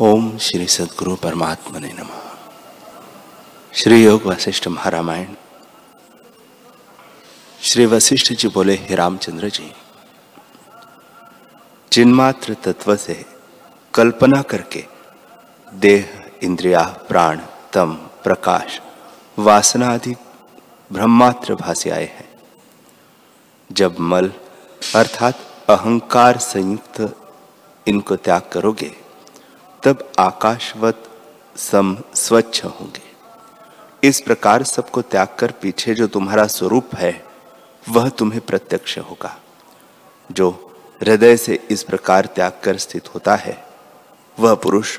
ओम श्री सदगुरु परमात्मा ने नम। श्री योग वशिष्ठ महारामायण। श्री वशिष्ठ जी बोले, हे रामचंद्र जी, जिनमात्र तत्व से कल्पना करके देह, इंद्रिया, प्राण, तम, प्रकाश, वासना आदि ब्रह्मात्र भाषे आए हैं। जब मल, अर्थात अहंकार संयुक्त इनको त्याग करोगे तब आकाशवत सम स्वच्छ होंगे। इस प्रकार सबको त्याग कर पीछे जो तुम्हारा स्वरूप है, वह तुम्हें प्रत्यक्ष होगा। जो हृदय से इस प्रकार त्याग कर स्थित होता है, वह पुरुष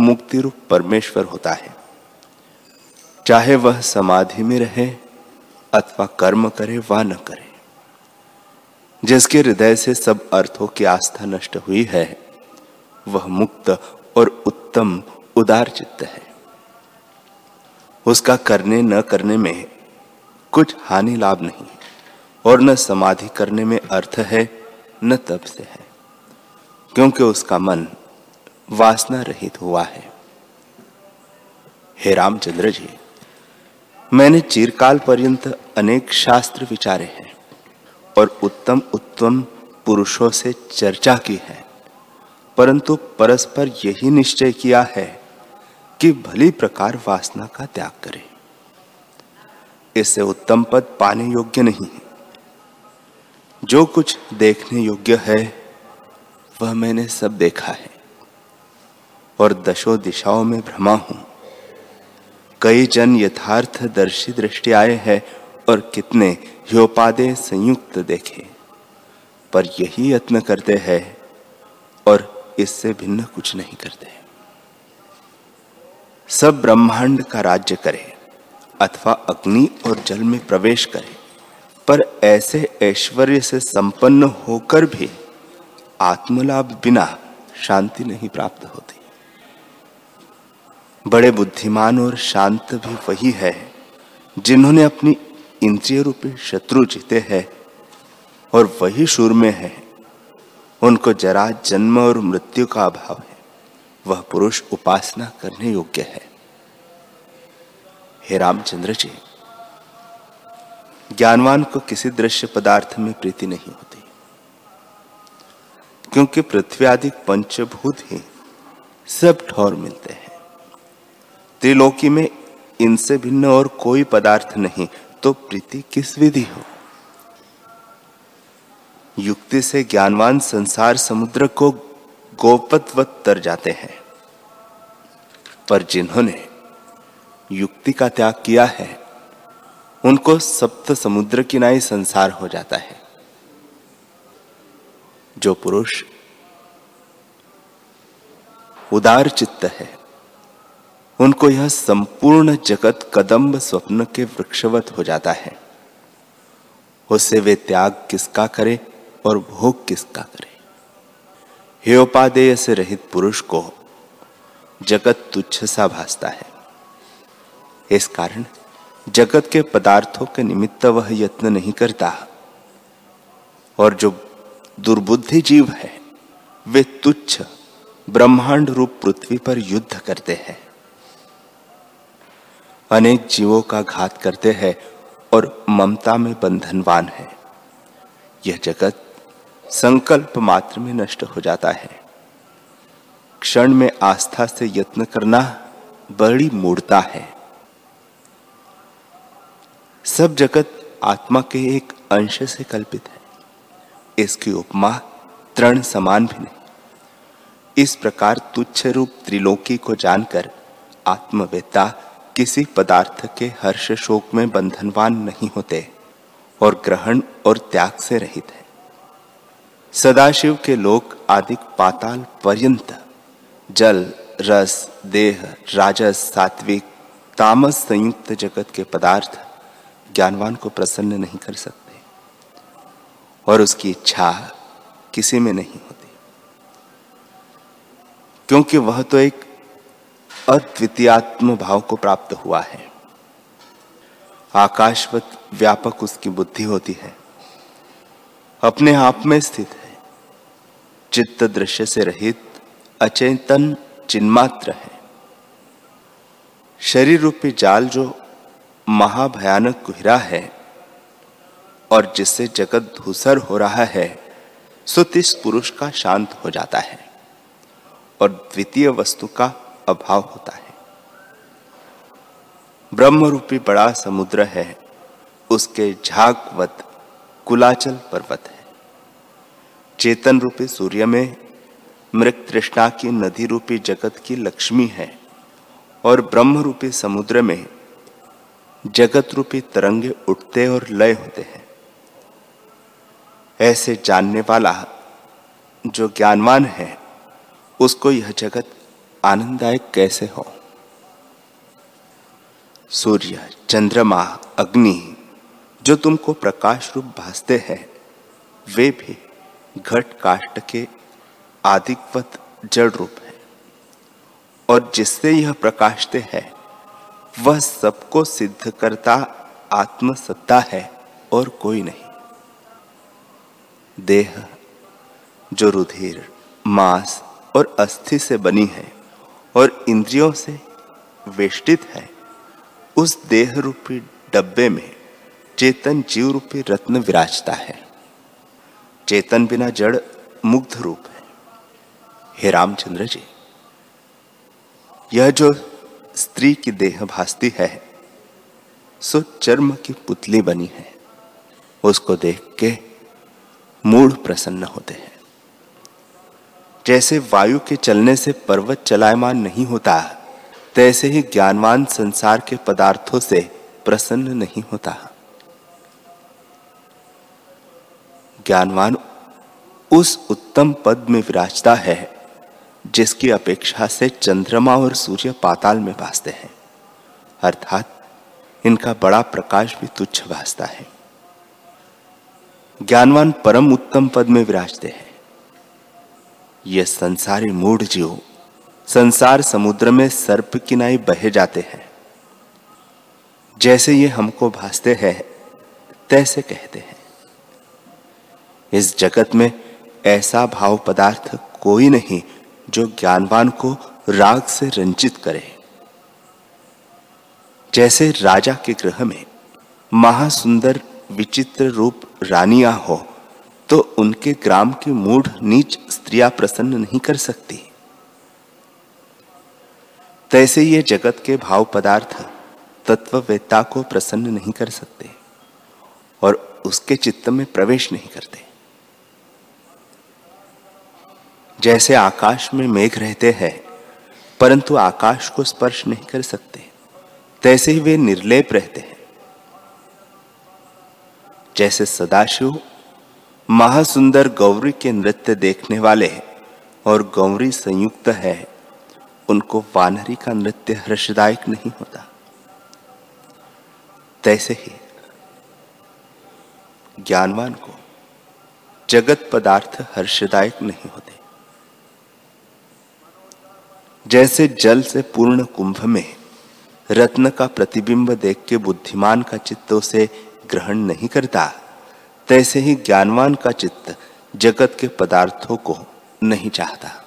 मुक्ति रूप परमेश्वर होता है। चाहे वह समाधि में रहे अथवा कर्म करे व न करे, जिसके हृदय से सब अर्थों की आस्था नष्ट हुई है, वह मुक्त और उत्तम उदार चित्त है। उसका करने न करने में कुछ हानि लाभ नहीं और न समाधि करने में अर्थ है, न तप से है। क्योंकि उसका मन वासना रहित हुआ है। हे रामचंद्र जी, मैंने चिरकाल पर्यंत अनेक शास्त्र विचारे हैं और उत्तम उत्तम पुरुषों से चर्चा की है। परंतु परस्पर यही निश्चय किया है कि भली प्रकार वासना का त्याग करें। इससे उत्तम पद पाने योग्य नहीं है। जो कुछ देखने योग्य है, वह मैंने सब देखा है और दशो दिशाओं में भ्रमा हूँ। कई जन यथार्थ दर्शी दृष्टि आए हैं और कितने ह्योपादे संयुक्त देखे। पर यही यत्न करते हैं इससे भिन्न कुछ नहीं करते। सब ब्रह्मांड का राज्य करे, अथवा अग्नि और जल में प्रवेश करे, पर ऐसे ऐश्वर्य से संपन्न होकर भी आत्मलाभ बिना शांति नहीं प्राप्त होती। बड़े बुद्धिमान और शांत भी वही है, जिन्होंने अपनी इंद्रिय रूपी शत्रु जीते हैं और वही शूर में है। उनको जरा जन्म और मृत्यु का अभाव है। वह पुरुष उपासना करने योग्य है। हे रामचंद्र जी, ज्ञानवान को किसी दृश्य पदार्थ में प्रीति नहीं होती। क्योंकि पृथ्वी आदि पंचभूत ही सब ठौर मिलते हैं। त्रिलोकी में इनसे भिन्न और कोई पदार्थ नहीं तो प्रीति किस विधि हो? युक्ति से ज्ञानवान संसार समुद्र को गोपतवत तर जाते हैं। पर जिन्होंने युक्ति का त्याग किया है, उनको सप्त समुद्र किनाई संसार हो जाता है। जो पुरुष उदार चित्त है, उनको यह संपूर्ण जगत कदम्ब स्वप्न के वृक्षवत हो जाता है। उससे वे त्याग किसका करे? और भोग किसका करे? हे उपादेय से रहित पुरुष को जगत तुच्छ सा भासता है। इस कारण जगत के पदार्थों के निमित्त वह यत्न नहीं करता। और जो दुर्बुद्धि जीव है, वे तुच्छ, ब्रह्मांड रूप पृथ्वी पर युद्ध करते हैं। अनेक जीवों का घात करते हैं और ममता में बंधनवान है। यह जगत संकल्प मात्र में नष्ट हो जाता है। क्षण में आस्था से यत्न करना बड़ी मूर्ता है। सब जगत आत्मा के एक अंश से कल्पित है। इसकी उपमा तृण समान भी नहीं। इस प्रकार तुच्छ रूप त्रिलोकी को जानकर आत्मवेता किसी पदार्थ के हर्ष शोक में बंधनवान नहीं होते और ग्रहण और त्याग से रहित है। सदाशिव के लोक आदि पाताल पर्यंत, जल, रस, देह, राजस, सात्विक, तामस संयुक्त जगत के पदार्थ ज्ञानवान को प्रसन्न नहीं कर सकते और उसकी इच्छा किसी में नहीं होती। क्योंकि वह तो एक अद्वितीयात्म भाव को प्राप्त हुआ है। आकाशवत व्यापक उसकी बुद्धि होती है। अपने आप में स्थित है। चित्त दृश्य से रहित अचेतन चिन्मात्र है। शरीर रूपी जाल जो महाभयानक गुहरा है और जिससे जगत धूसर हो रहा है, सो इस पुरुष का शांत हो जाता है और द्वितीय वस्तु का अभाव होता है। ब्रह्म रूपी बड़ा समुद्र है, उसके झाकवत कुलाचल पर्वत है। चेतन रूपी सूर्य में मृत तृष्णा की नदी रूपी जगत की लक्ष्मी है और ब्रह्म रूपी समुद्र में जगत रूपी तरंगे उठते और लय होते हैं। ऐसे जानने वाला जो ज्ञानवान है, उसको यह जगत आनंददायक कैसे हो? सूर्य, चंद्रमा, अग्नि, जो तुमको प्रकाश रूप भासते हैं, वे भी घट काष्ट के आदिकवत जड़ रूप है। और जिससे यह प्रकाशते है, वह सबको सिद्ध करता आत्मसत्ता है और कोई नहीं। देह, जो रुधिर, मांस और अस्थि से बनी है और इंद्रियों से वेष्टित है, उस देह रूपी डब्बे में चेतन जीव रूपी रत्न विराजता है। चेतन बिना जड़ मुग्ध रूप है। हे रामचंद्र जी, यह जो स्त्री की देह भासती है, सो चर्म की पुतली बनी है। उसको देख के मूड प्रसन्न होते हैं। जैसे वायु के चलने से पर्वत चलायमान नहीं होता, तैसे ही ज्ञानवान संसार के पदार्थों से प्रसन्न नहीं होता। ज्ञानवान उस उत्तम पद में विराजता है, जिसकी अपेक्षा से चंद्रमा और सूर्य पाताल में भासते हैं। अर्थात, इनका बड़ा प्रकाश भी तुच्छ भासता है। ज्ञानवान परम उत्तम पद में विराजते हैं। ये संसारी मूढ़ जीव संसार समुद्र में सर्प की नाई बहे जाते हैं। जैसे ये हमको भासते हैं, तैसे कहते हैं। इस जगत में ऐसा भाव पदार्थ कोई नहीं जो ज्ञानवान को राग से रंजित करे। जैसे राजा के ग्रह में महासुंदर विचित्र रूप रानियाँ हो तो उनके ग्राम की मूढ़ नीच स्त्रियाँ प्रसन्न नहीं कर सकती। तैसे ये जगत के भाव पदार्थ तत्ववेत्ता को प्रसन्न नहीं कर सकते और उसके चित्त में प्रवेश नहीं करते। जैसे आकाश में मेघ रहते हैं, परंतु आकाश को स्पर्श नहीं कर सकते। तैसे ही वे निर्लेप रहते हैं। जैसे सदाशिव महासुंदर गौरी के नृत्य देखने वाले और गौरी संयुक्त है, उनको वानरी का नृत्य हर्षदायक नहीं होता। तैसे ही ज्ञानवान को जगत पदार्थ हर्षदायक नहीं होते। जैसे जल से पूर्ण कुंभ में रत्न का प्रतिबिंब देख के बुद्धिमान का चित्त उसे ग्रहण नहीं करता, तैसे ही ज्ञानवान का चित्त जगत के पदार्थों को नहीं चाहता।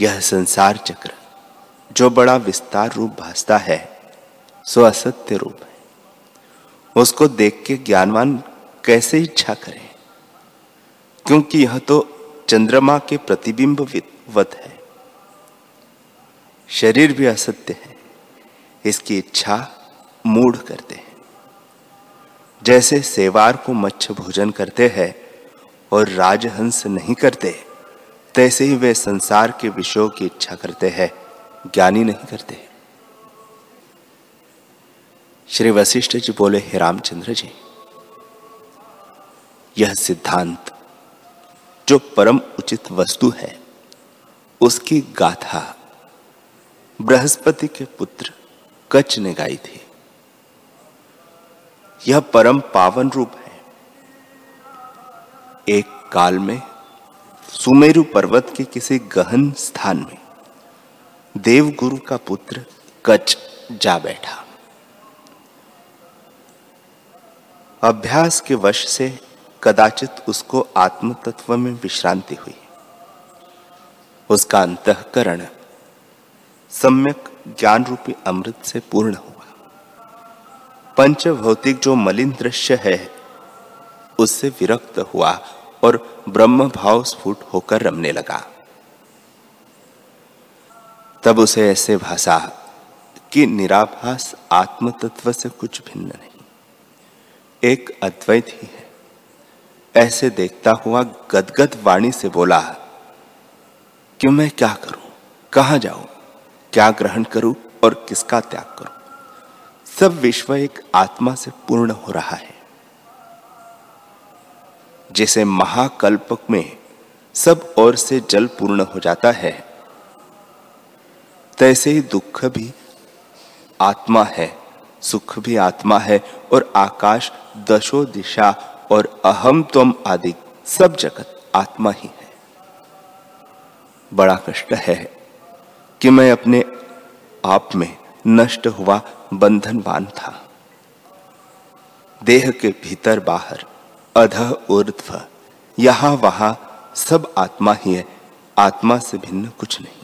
यह संसार चक्र जो बड़ा विस्तार रूप भासता है, सो असत्य रूप है। उसको देख के ज्ञानवान कैसे इच्छा करे? क्योंकि यह तो चंद्रमा के प्रतिबिंब वत है। शरीर भी असत्य है। इसकी इच्छा मूढ़ करते हैं। जैसे सेवार को मच्छ भोजन करते हैं और राजहंस नहीं करते, तैसे ही वे संसार के विषयों की इच्छा करते हैं, ज्ञानी नहीं करते। श्री वशिष्ठ जी बोले, हे रामचंद्र जी, यह सिद्धांत जो परम उचित वस्तु है, उसकी गाथा बृहस्पति के पुत्र कच ने गाई थी। यह परम पावन रूप है। एक काल में सुमेरु पर्वत के किसी गहन स्थान में देवगुरु का पुत्र कच जा बैठा। अभ्यास के वश से कदाचित उसको आत्म तत्व में विश्रांति हुई। उसका अंतकरण सम्यक ज्ञान रूपी अमृत से पूर्ण हुआ। पंच भौतिक जो मलिन दृश्य है, उससे विरक्त हुआ और ब्रह्म भाव स्फुट होकर रमने लगा। तब उसे ऐसे भाषा कि निराभास आत्म तत्व से कुछ भिन्न नहीं। एक अद्वैत ही है। ऐसे देखता हुआ गदगद वाणी से बोला कि मैं क्या करूँ? कहाँ जाऊँ? क्या ग्रहण करूँ और किसका त्याग करूँ? सब विश्व एक आत्मा से पूर्ण हो रहा है। जैसे महाकल्पक में सब ओर से जल पूर्ण हो जाता है, तैसे ही दुख भी आत्मा है, सुख भी आत्मा है और आकाश दशो दिशा और अहम तुम आदि सब जगत आत्मा ही है। बड़ा कष्ट है कि मैं अपने आप में नष्ट हुआ बंधनवान था। देह के भीतर बाहर, अध ऊर्ध्व, यहाँ वहाँ सब आत्मा ही है, आत्मा से भिन्न कुछ नहीं।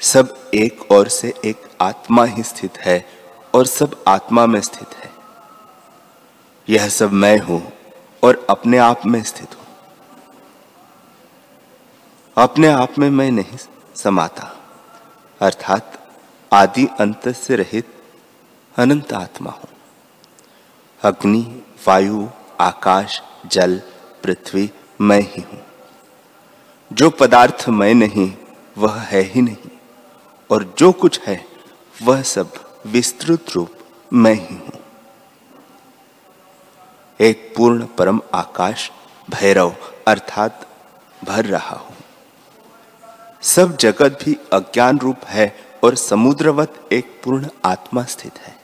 सब एक और से एक आत्मा ही स्थित है और सब आत्मा में स्थित है। यह सब मैं हूँ और अपने आप में स्थित हूँ। अपने आप में मैं नहीं समाता, अर्थात आदि अंत से रहित अनंत आत्मा हूँ। अग्नि, वायु, आकाश, जल, पृथ्वी मैं ही हूँ। जो पदार्थ मैं नहीं, वह है ही नहीं, और जो कुछ है, वह सब विस्तृत रूप मैं ही हूँ। एक पूर्ण परम आकाश भैरव अर्थात भर रहा हूँ। सब जगत भी अज्ञान रूप है और समुद्रवत एक पूर्ण आत्मा स्थित है।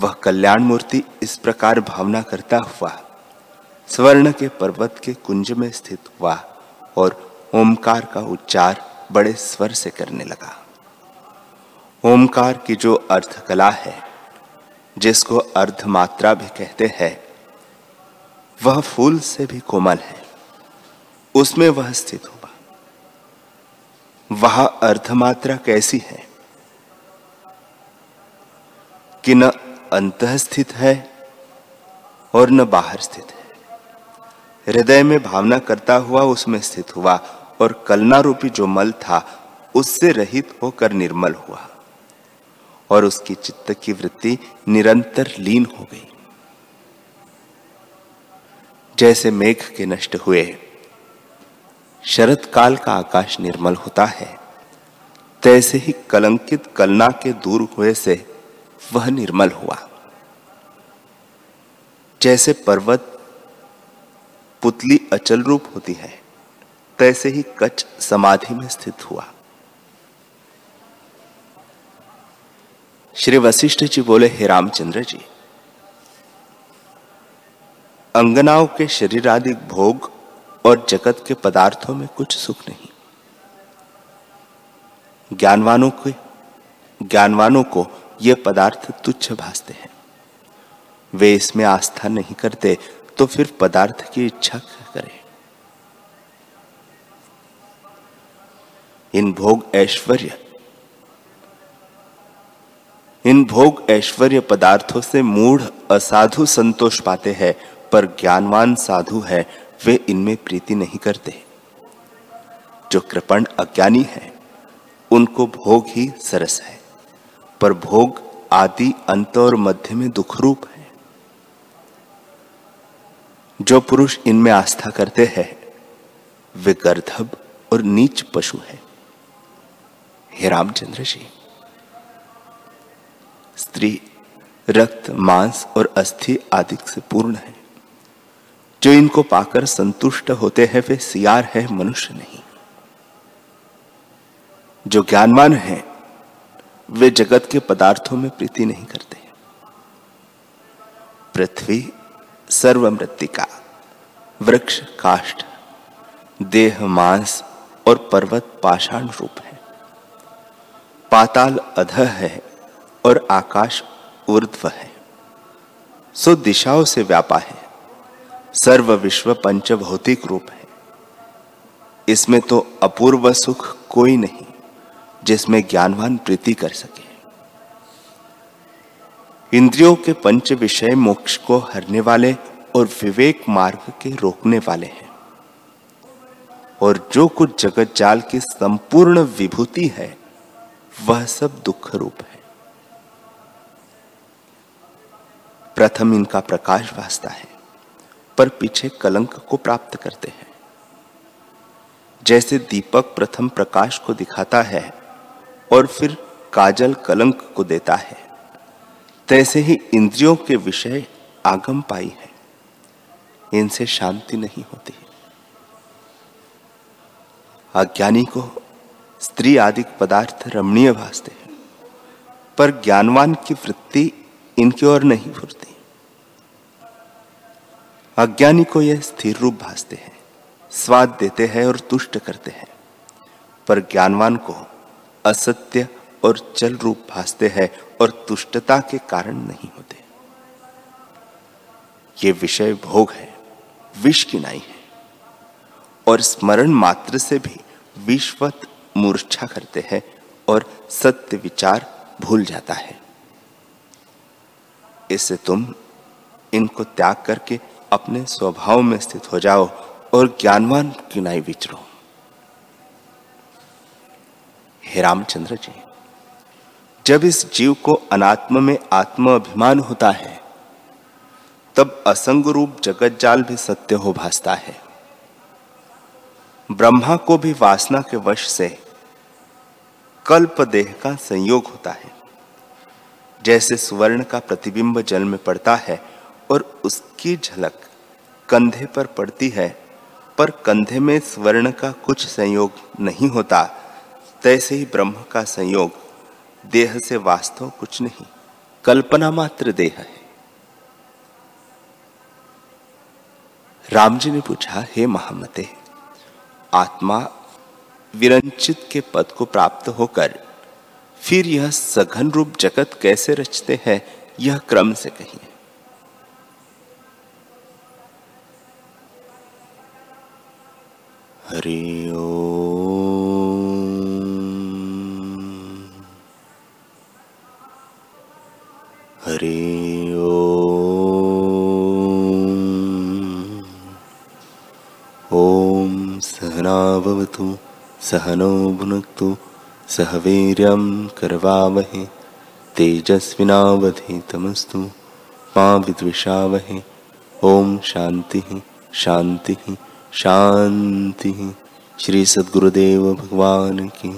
वह कल्याण मूर्ति इस प्रकार भावना करता हुआ, स्वर्ण के पर्वत के कुंज में स्थित हुआ और ओमकार का उच्चार बड़े स्वर से करने लगा। ओमकार की जो अर्थकला है जिसको अर्धमात्रा भी कहते हैं, वह फूल से भी कोमल है। उसमें वह स्थित हुआ वह अर्धमात्रा कैसी है? कि न अंत स्थित है और न बाहर स्थित है। हृदय में भावना करता हुआ उसमें स्थित हुआ और कलना रूपी जो मल था, उससे रहित होकर निर्मल हुआ। और उसकी चित्त की वृत्ति निरंतर लीन हो गई। जैसे मेघ के नष्ट हुए शरद काल का आकाश निर्मल होता है, तैसे ही कलंकित कलना के दूर हुए से वह निर्मल हुआ। जैसे पर्वत पुतली अचल रूप होती है, तैसे ही कच समाधि में स्थित हुआ। श्री वशिष्ठ जी बोले, हे रामचंद्र जी अंगनाओं के शरीर आदि भोग और जगत के पदार्थों में कुछ सुख नहीं। ज्ञानवानों के, ज्ञानवानों को ये पदार्थ तुच्छ भासते हैं। वे इसमें आस्था नहीं करते तो फिर पदार्थ की इच्छा करें? इन भोग ऐश्वर्य इन भोग ऐश्वर्य पदार्थों से मूढ़ असाधु संतोष पाते हैं, पर ज्ञानवान साधु है, वे इनमें प्रीति नहीं करते। जो कृपण अज्ञानी है, उनको भोग ही सरस है, पर भोग आदि अंत और मध्य में दुख रूप है। जो पुरुष इनमें आस्था करते हैं, वे गर्धब और नीच पशु है। हे रामचंद्र जी। स्त्री रक्त, मांस और अस्थि आदि से पूर्ण है। जो इनको पाकर संतुष्ट होते हैं, वे सियार है, मनुष्य नहीं। जो ज्ञानवान है, वे जगत के पदार्थों में प्रीति नहीं करते। पृथ्वी सर्व मृतिका वृक्ष काष्ठ, देह, मांस और पर्वत पाषाण रूप है। पाताल अध है। और आकाश ऊर्ध्व है। सो दिशाओं से व्यापा है। सर्व विश्व पंच भौतिक रूप है। इसमें तो अपूर्व सुख कोई नहीं जिसमें ज्ञानवान प्रीति कर सके। इंद्रियों के पंच विषय मोक्ष को हरने वाले और विवेक मार्ग के रोकने वाले हैं। और जो कुछ जगत जाल की संपूर्ण विभूति है, वह सब दुख रूप है। प्रथम इनका प्रकाश वास्ता है, पर पीछे कलंक को प्राप्त करते हैं। जैसे दीपक प्रथम प्रकाश को दिखाता है और फिर काजल कलंक को देता है, तैसे ही इंद्रियों के विषय आगम पाई है। इनसे शांति नहीं होती। अज्ञानी को स्त्री आदि पदार्थ रमणीय भासते हैं, पर ज्ञानवान की वृत्ति इनकी ओर नहीं फुरती। अज्ञानी को यह स्थिर रूप भासते हैं, स्वाद देते हैं और तुष्ट करते हैं, पर ज्ञानवान को असत्य और चल रूप भासते हैं और तुष्टता के कारण नहीं होते। ये विषय भोग है, विष की नाई है, और स्मरण मात्र से भी विश्वत मूर्छा करते हैं और सत्य विचार भूल जाता है। इससे तुम इनको त्याग करके अपने स्वभाव में स्थित हो जाओ और ज्ञानवान की नाई विचरो? हे रामचंद्र जी, जब इस जीव को अनात्म में आत्म अभिमान होता है, तब असंग रूप जगत जाल भी सत्य हो भासता है। ब्रह्मा को भी वासना के वश से कल्प देह का संयोग होता है। जैसे सुवर्ण का प्रतिबिंब जल में पड़ता है और उसकी झलक कंधे पर पड़ती है, पर कंधे में स्वर्ण का कुछ संयोग नहीं होता। तैसे ही ब्रह्म का संयोग देह से वास्तव कुछ नहीं, कल्पना मात्र देह है। राम जी ने पूछा, हे महामते, आत्मा विरंचित के पद को प्राप्त होकर फिर यह सघन रूप जगत कैसे रचते हैं, यह क्रम से कहिए। हरि हरि ओ ॐ सहनावतु, सहनो भुनक्तु सह वीर्यं करवावहे तेजस्विनावधीतमस्तु मा विद्विषावहे ॐ शान्तिः शान्तिः शांति श्री सद्गुरुदेव भगवान की